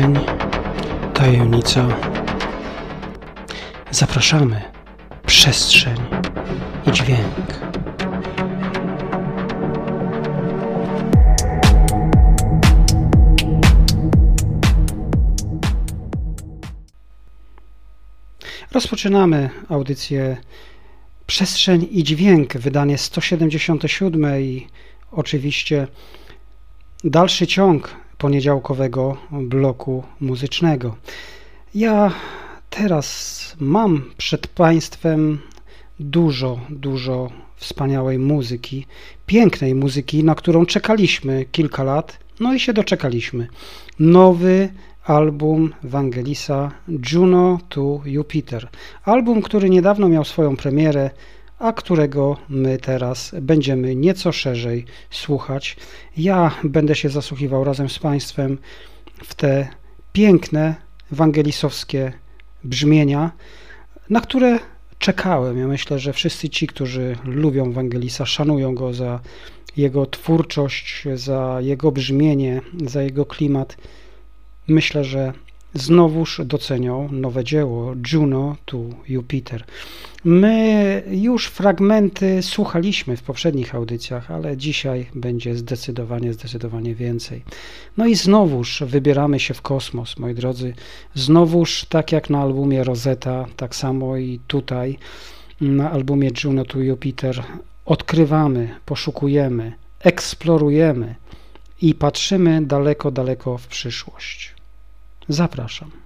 Przestrzeń, tajemnica. Zapraszamy. Przestrzeń i dźwięk. Rozpoczynamy audycję Przestrzeń i dźwięk, wydanie 177 i oczywiście dalszy ciąg poniedziałkowego bloku muzycznego. Ja teraz mam przed Państwem dużo, dużo wspaniałej muzyki, pięknej muzyki, na którą czekaliśmy kilka lat, no i się doczekaliśmy. Nowy album Wangelisa Juno to Jupiter. Album, który niedawno miał swoją premierę, a którego my teraz będziemy nieco szerzej słuchać. Ja będę się zasłuchiwał razem z Państwem w te piękne wangelisowskie brzmienia, na które czekałem. Ja myślę, że wszyscy ci, którzy lubią Wangelisa, szanują go za jego twórczość, za jego brzmienie, za jego klimat. Myślę, że znowuż docenią nowe dzieło Juno to Jupiter. My już fragmenty słuchaliśmy w poprzednich audycjach, ale dzisiaj będzie zdecydowanie, zdecydowanie więcej. No i znowuż wybieramy się w kosmos, moi drodzy. Znowuż, tak jak na albumie Rosetta, tak samo i tutaj na albumie Juno to Jupiter odkrywamy, poszukujemy, eksplorujemy i patrzymy daleko, daleko w przyszłość. Zapraszam.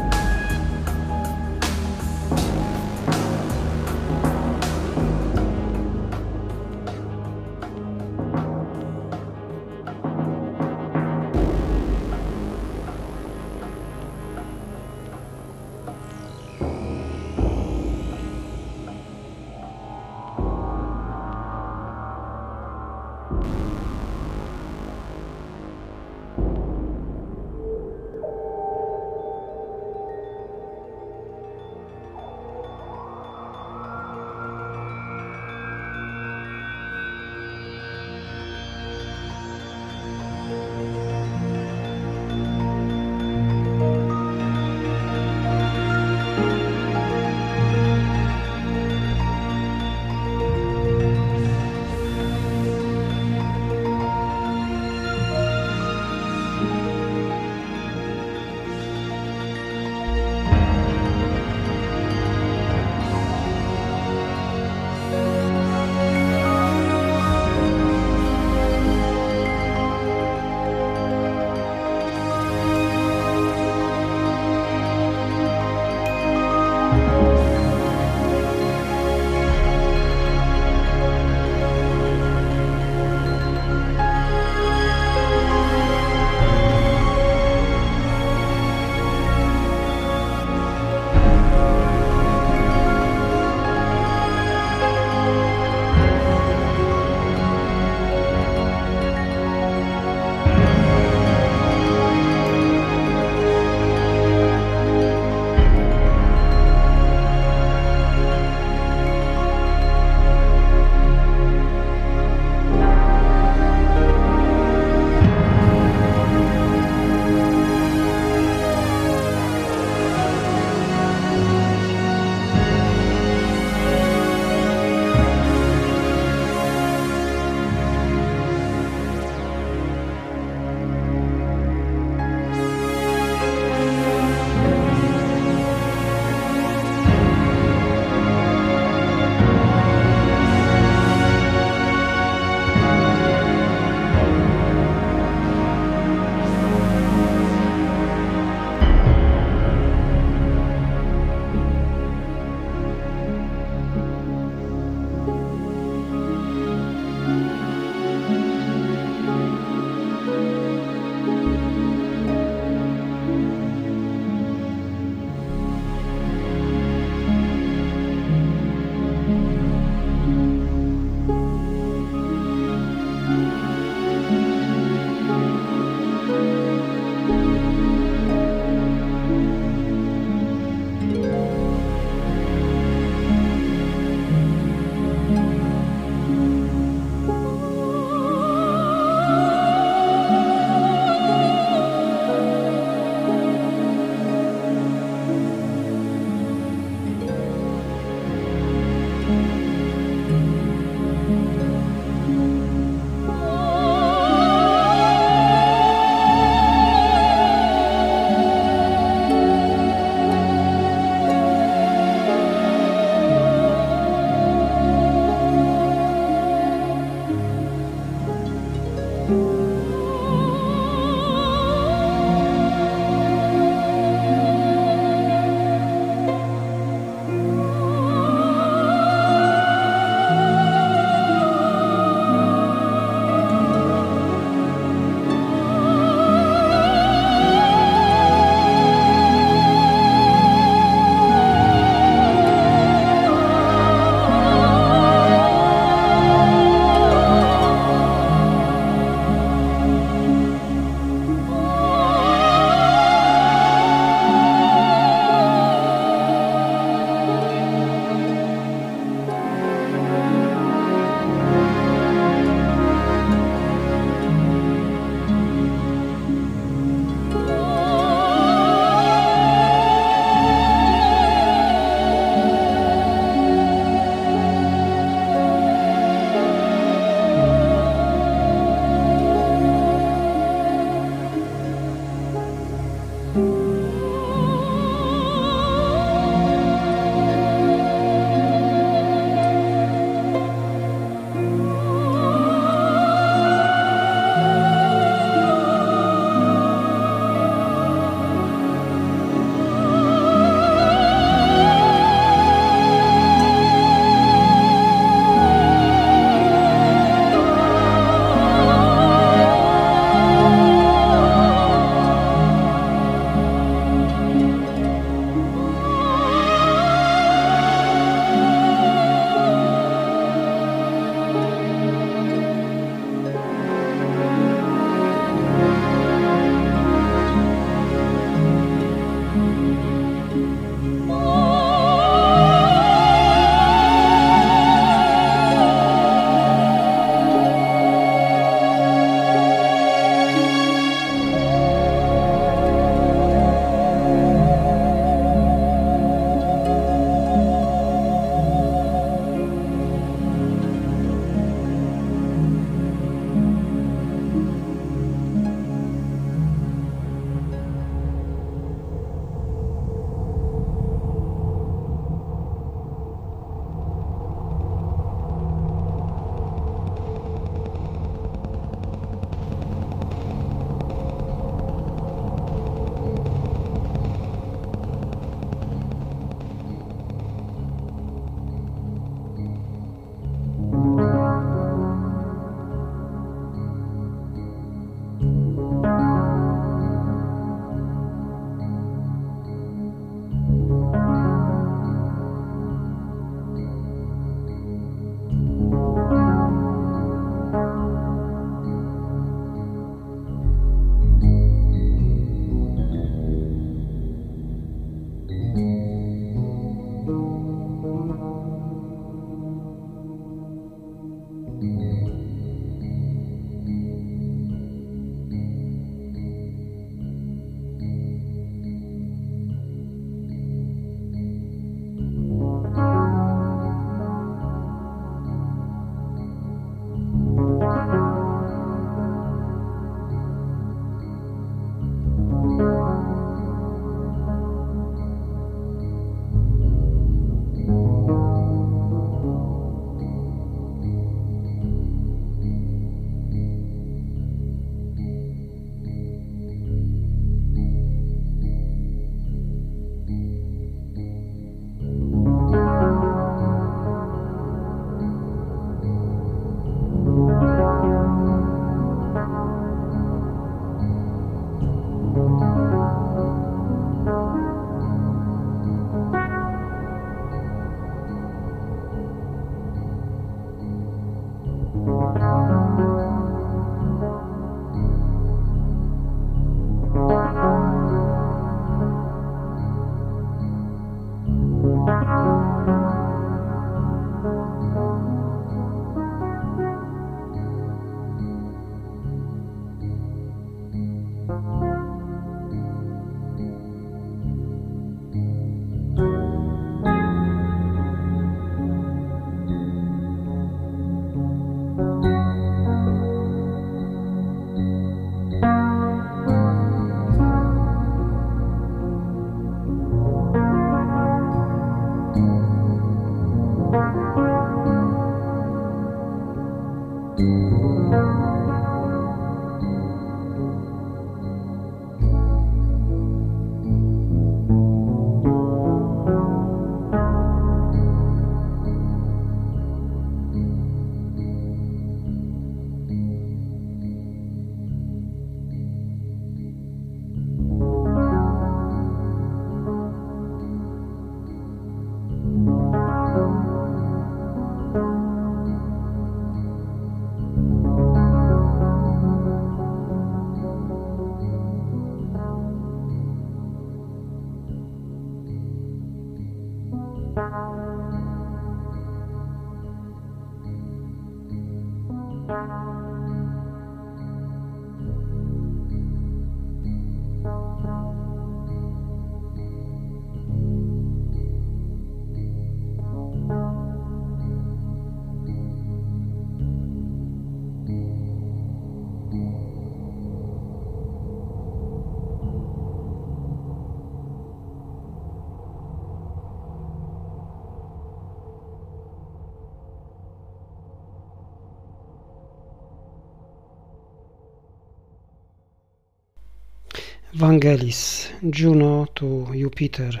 Vangelis, Juno to Jupiter.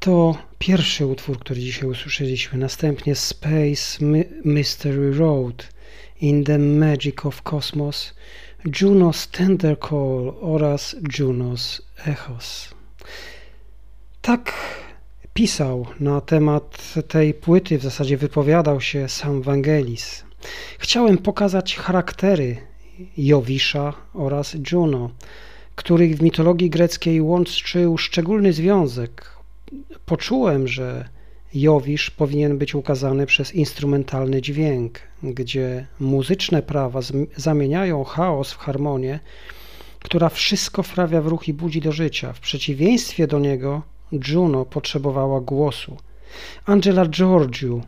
To pierwszy utwór, który dzisiaj usłyszeliśmy. Następnie Space Mystery Road, In the Magic of Cosmos, Juno's Tender Call oraz Juno's Echos. Tak pisał na temat tej płyty, w zasadzie wypowiadał się sam Vangelis. Chciałem pokazać charaktery Jowisza oraz Juno których w mitologii greckiej łączył szczególny związek. Poczułem, że Jowisz powinien być ukazany przez instrumentalny dźwięk, gdzie muzyczne prawa zamieniają chaos w harmonię, która wszystko wprawia w ruch i budzi do życia. W przeciwieństwie do niego Juno potrzebowała głosu. Angela Giorgio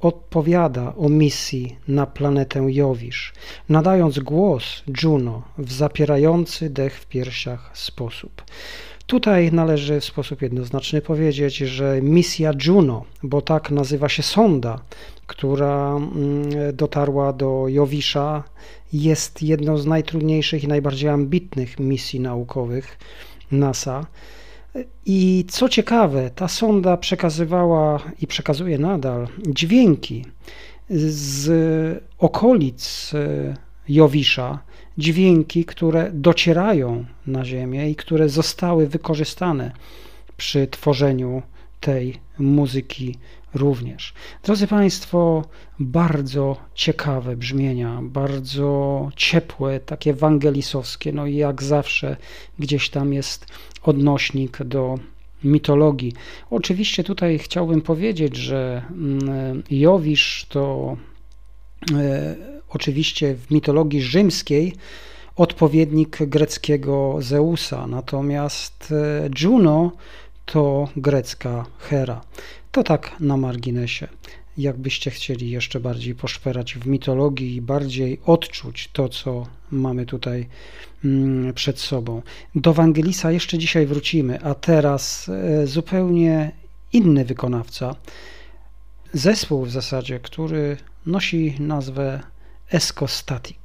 odpowiada o misji na planetę Jowisz, nadając głos Juno w zapierający dech w piersiach sposób. Tutaj należy w sposób jednoznaczny powiedzieć, że misja Juno, bo tak nazywa się sonda, która mm, dotarła do Jowisza, jest jedną z najtrudniejszych i najbardziej ambitnych misji naukowych NASA. I co ciekawe, ta sonda przekazywała i przekazuje nadal dźwięki z okolic e, Jowisza, dźwięki, które docierają na Ziemię i które zostały wykorzystane przy tworzeniu tej muzyki również. Drodzy Państwo, bardzo ciekawe brzmienia, bardzo ciepłe, takie ewangelisowskie, no i jak zawsze gdzieś tam jest odnośnik do mitologii. Oczywiście tutaj chciałbym powiedzieć, że mm, Jowisz to e, oczywiście w mitologii rzymskiej odpowiednik greckiego Zeusa, natomiast e, Juno to grecka Hera. To tak na marginesie. Jakbyście chcieli jeszcze bardziej poszperać w mitologii i bardziej odczuć to, co mamy tutaj mm, przed sobą. Do Wangelisa jeszcze dzisiaj wrócimy, a teraz e, zupełnie inny wykonawca. Zespół w zasadzie, który nosi nazwę Escostatic.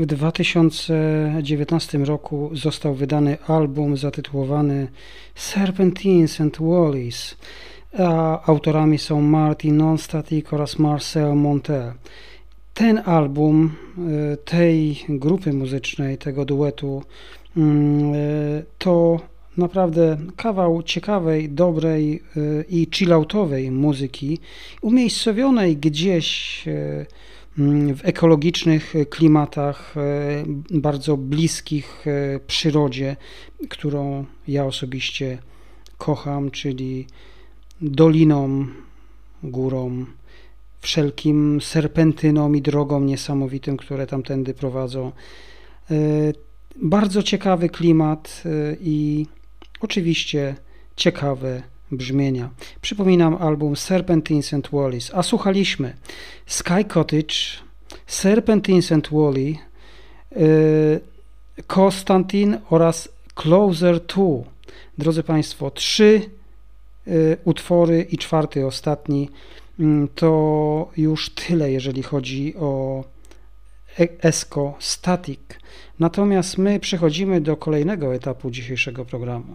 W 2019 roku został wydany album zatytułowany Serpentines and Wallis. A autorami są Martin Nonstatic oraz Marcel Montel. Ten album y, tej grupy muzycznej, tego duetu, y, to naprawdę kawał ciekawej, dobrej y, i chilloutowej muzyki, umiejscowionej gdzieś w ekologicznych klimatach, bardzo bliskich przyrodzie, którą ja osobiście kocham, czyli doliną, górą, wszelkim serpentynom i drogom niesamowitym, które tamtędy prowadzą. E, bardzo ciekawy klimat e, i oczywiście ciekawe brzmienia. Przypominam album Serpentines and Wallis, a słuchaliśmy Sky Cottage, Serpentines and Wally, Konstantin oraz Closer to. Drodzy Państwo, trzy e, utwory i czwarty, ostatni Mm, to już tyle, jeżeli chodzi o e- ESCO Static. Natomiast my przechodzimy do kolejnego etapu dzisiejszego programu.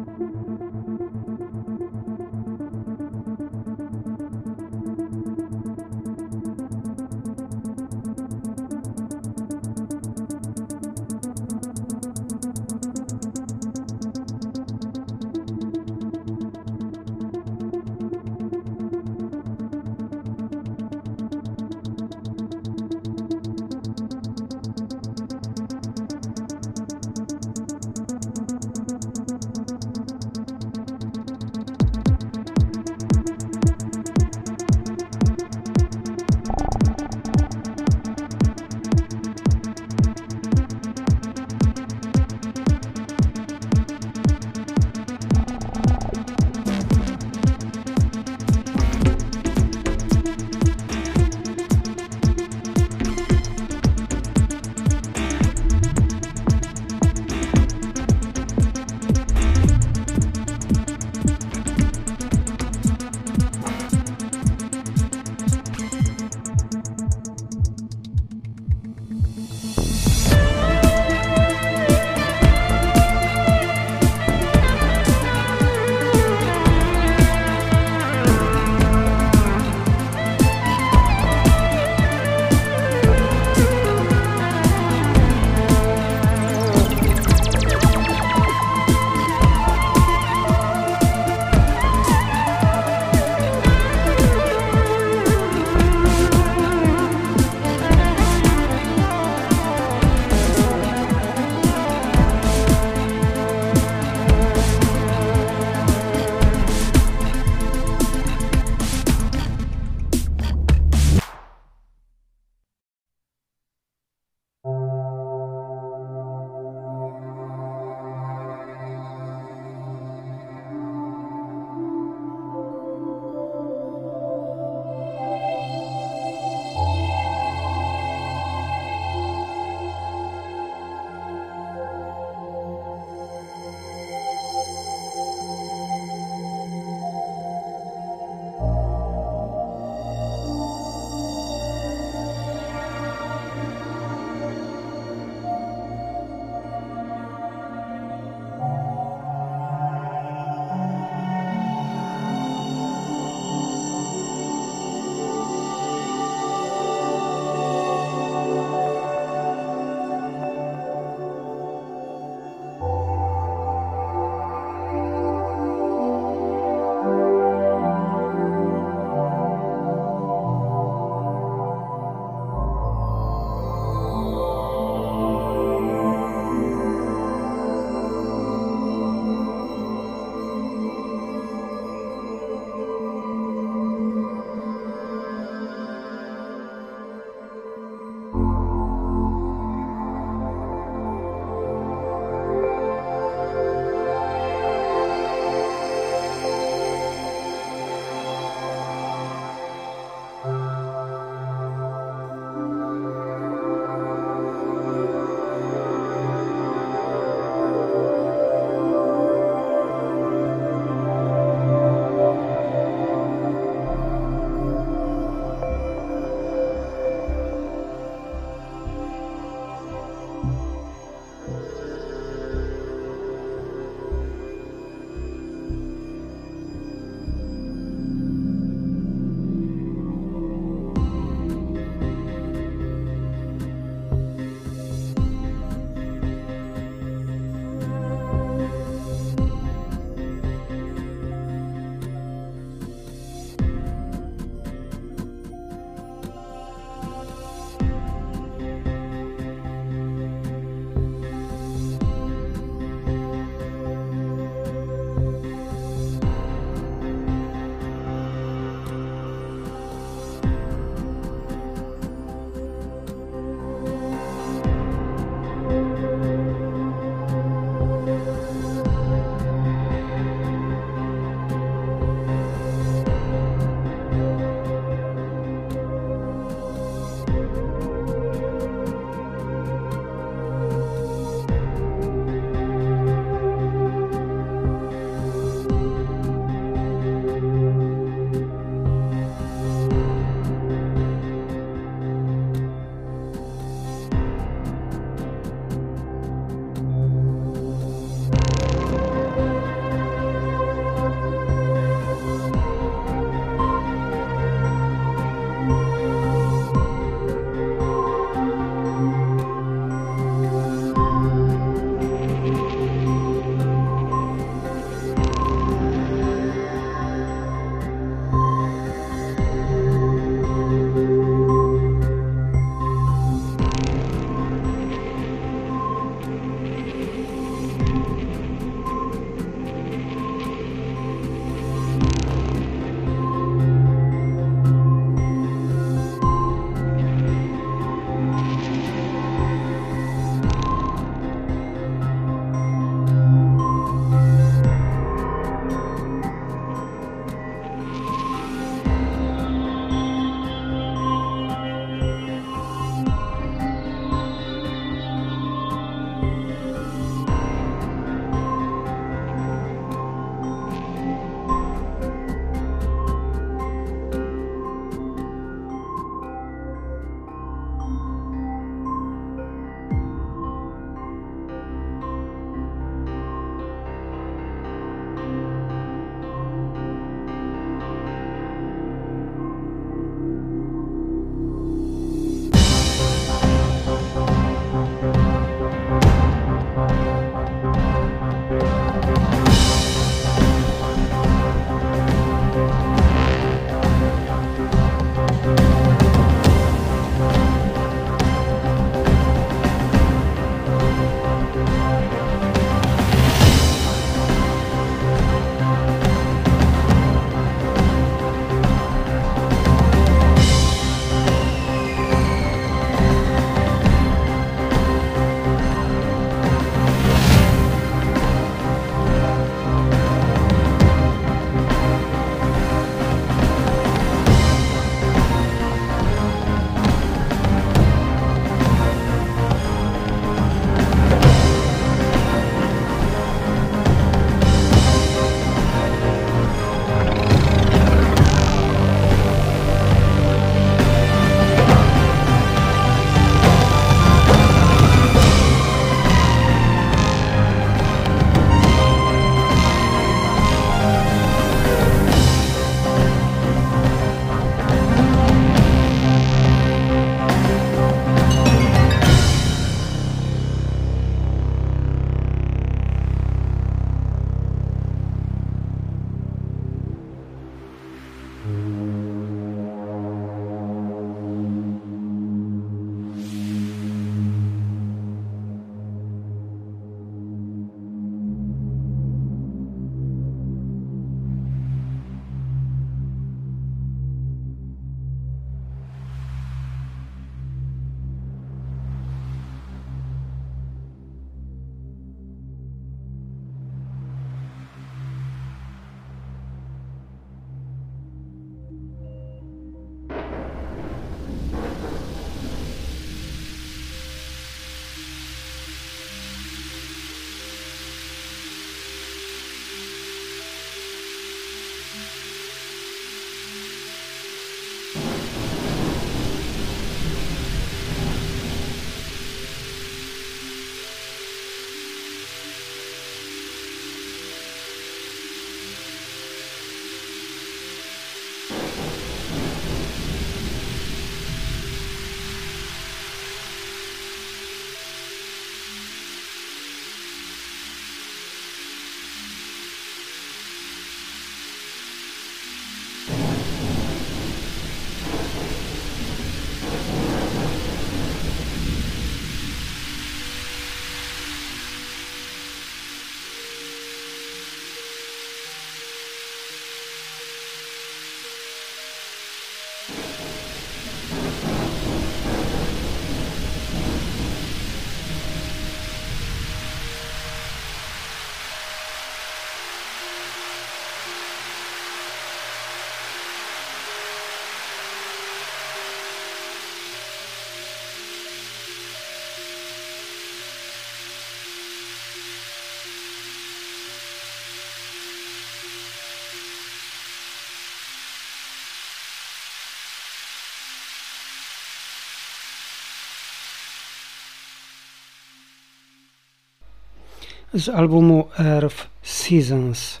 Z albumu Earth Seasons.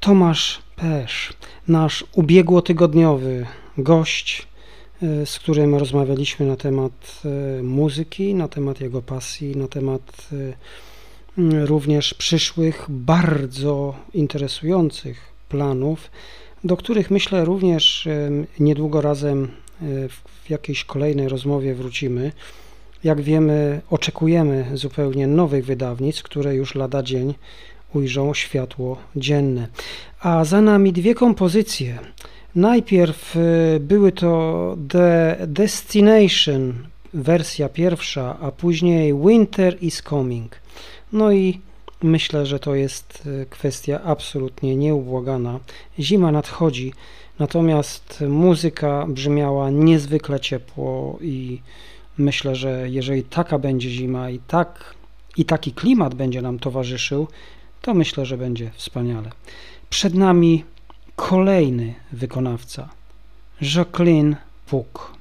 Tomasz Pesz, nasz ubiegłotygodniowy gość, e, z którym rozmawialiśmy na temat e, muzyki, na temat jego pasji, na temat e, również przyszłych, bardzo interesujących planów, do których myślę również niedługo razem w jakiejś kolejnej rozmowie wrócimy. Jak wiemy, oczekujemy zupełnie nowych wydawnictw, które już lada dzień ujrzą światło dzienne. A za nami dwie kompozycje. Najpierw y, były to The Destination, wersja pierwsza, a później Winter is Coming. No i myślę, że to jest y, kwestia absolutnie nieubłagana. Zima nadchodzi, natomiast muzyka brzmiała niezwykle ciepło i myślę, że jeżeli taka będzie zima i tak i taki klimat będzie nam towarzyszył, to myślę, że będzie wspaniale. Przed nami kolejny wykonawca, Jacqueline Puk.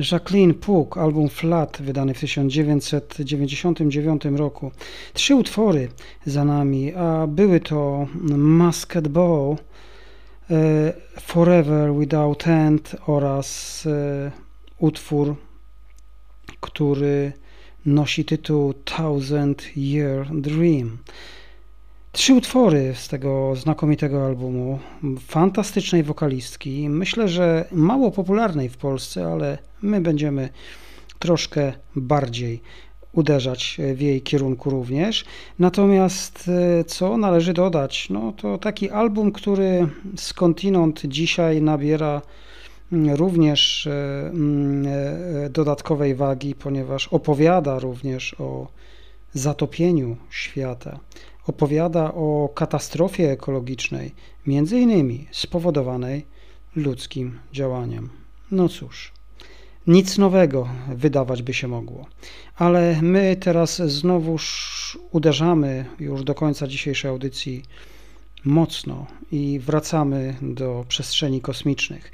Jacqueline Puk, album Flat, wydany w 1999 roku. Trzy utwory za nami, a były to Masked Ball, e, Forever Without End oraz e, utwór, który nosi tytuł Thousand Year Dream. Trzy utwory z tego znakomitego albumu, fantastycznej wokalistki, myślę, że mało popularnej w Polsce, ale my będziemy troszkę bardziej uderzać w jej kierunku również. Natomiast e, co należy dodać? No to taki album, który skądinąd dzisiaj nabiera mm, również e, mm, e, dodatkowej wagi, ponieważ opowiada również o zatopieniu świata opowiada o katastrofie ekologicznej, między innymi spowodowanej ludzkim działaniem. No cóż, nic nowego wydawać by się mogło, ale my teraz znowuż uderzamy już do końca dzisiejszej audycji mocno i wracamy do przestrzeni kosmicznych.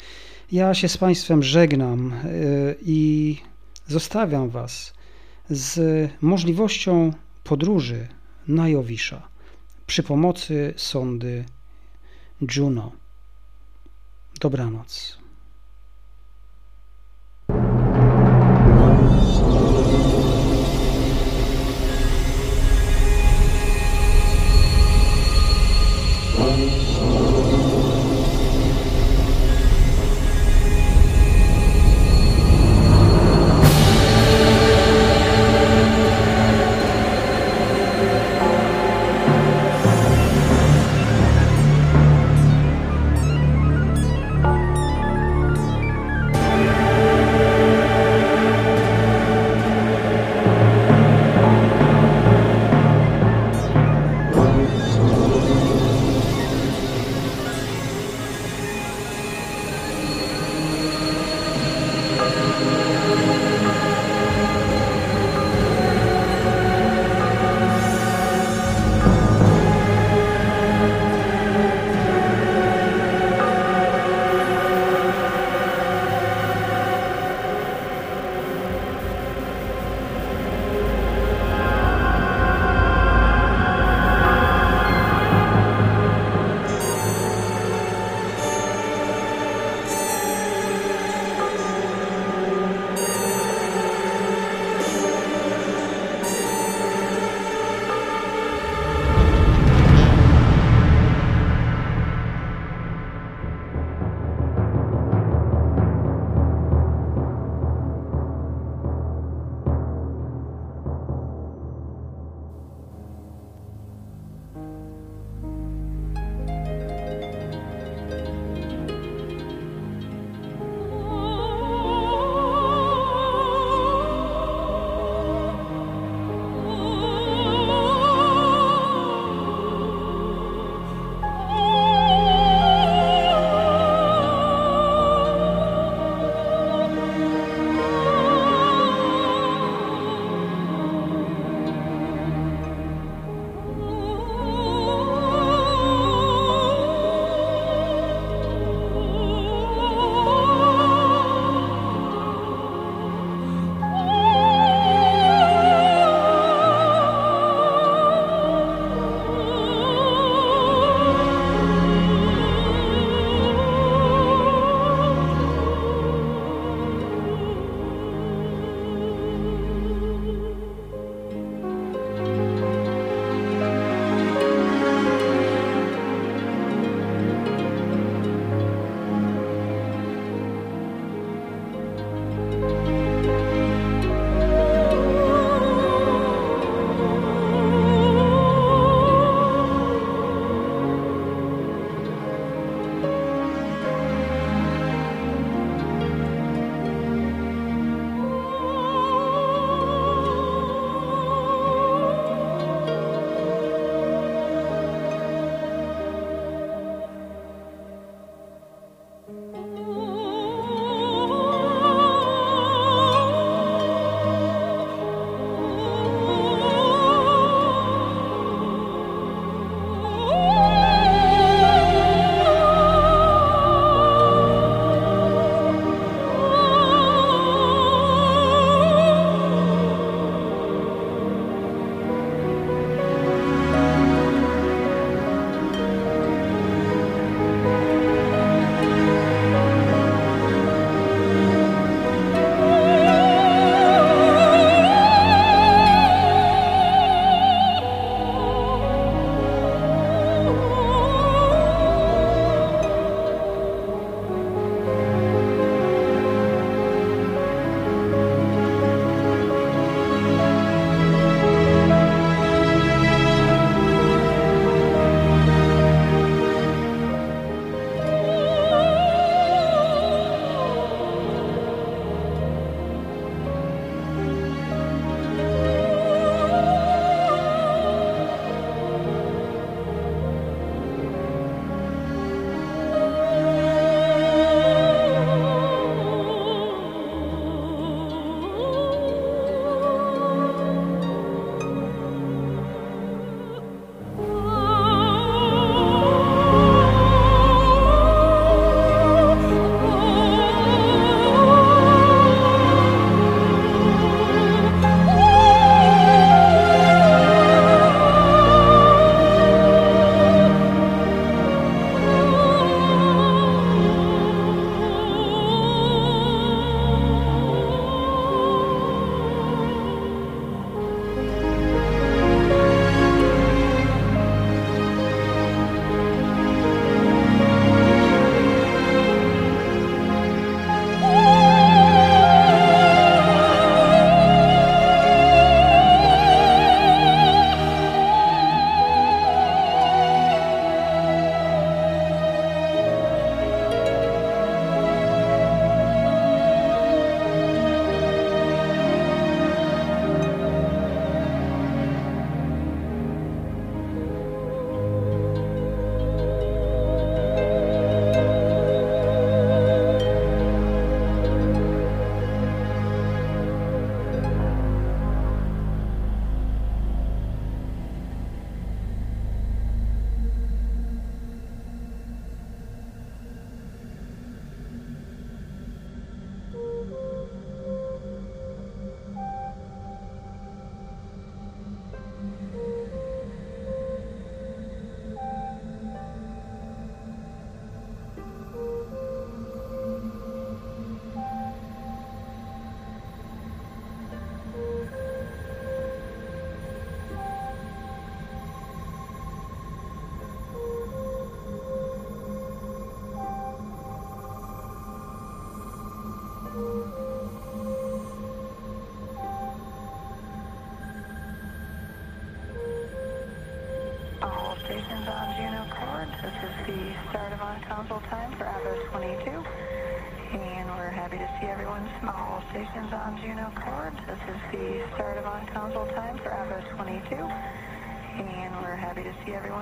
Ja się z Państwem żegnam y, i zostawiam Was z możliwością podróży na Jowisza przy pomocy sondy Juno. Dobranoc. Thank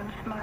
to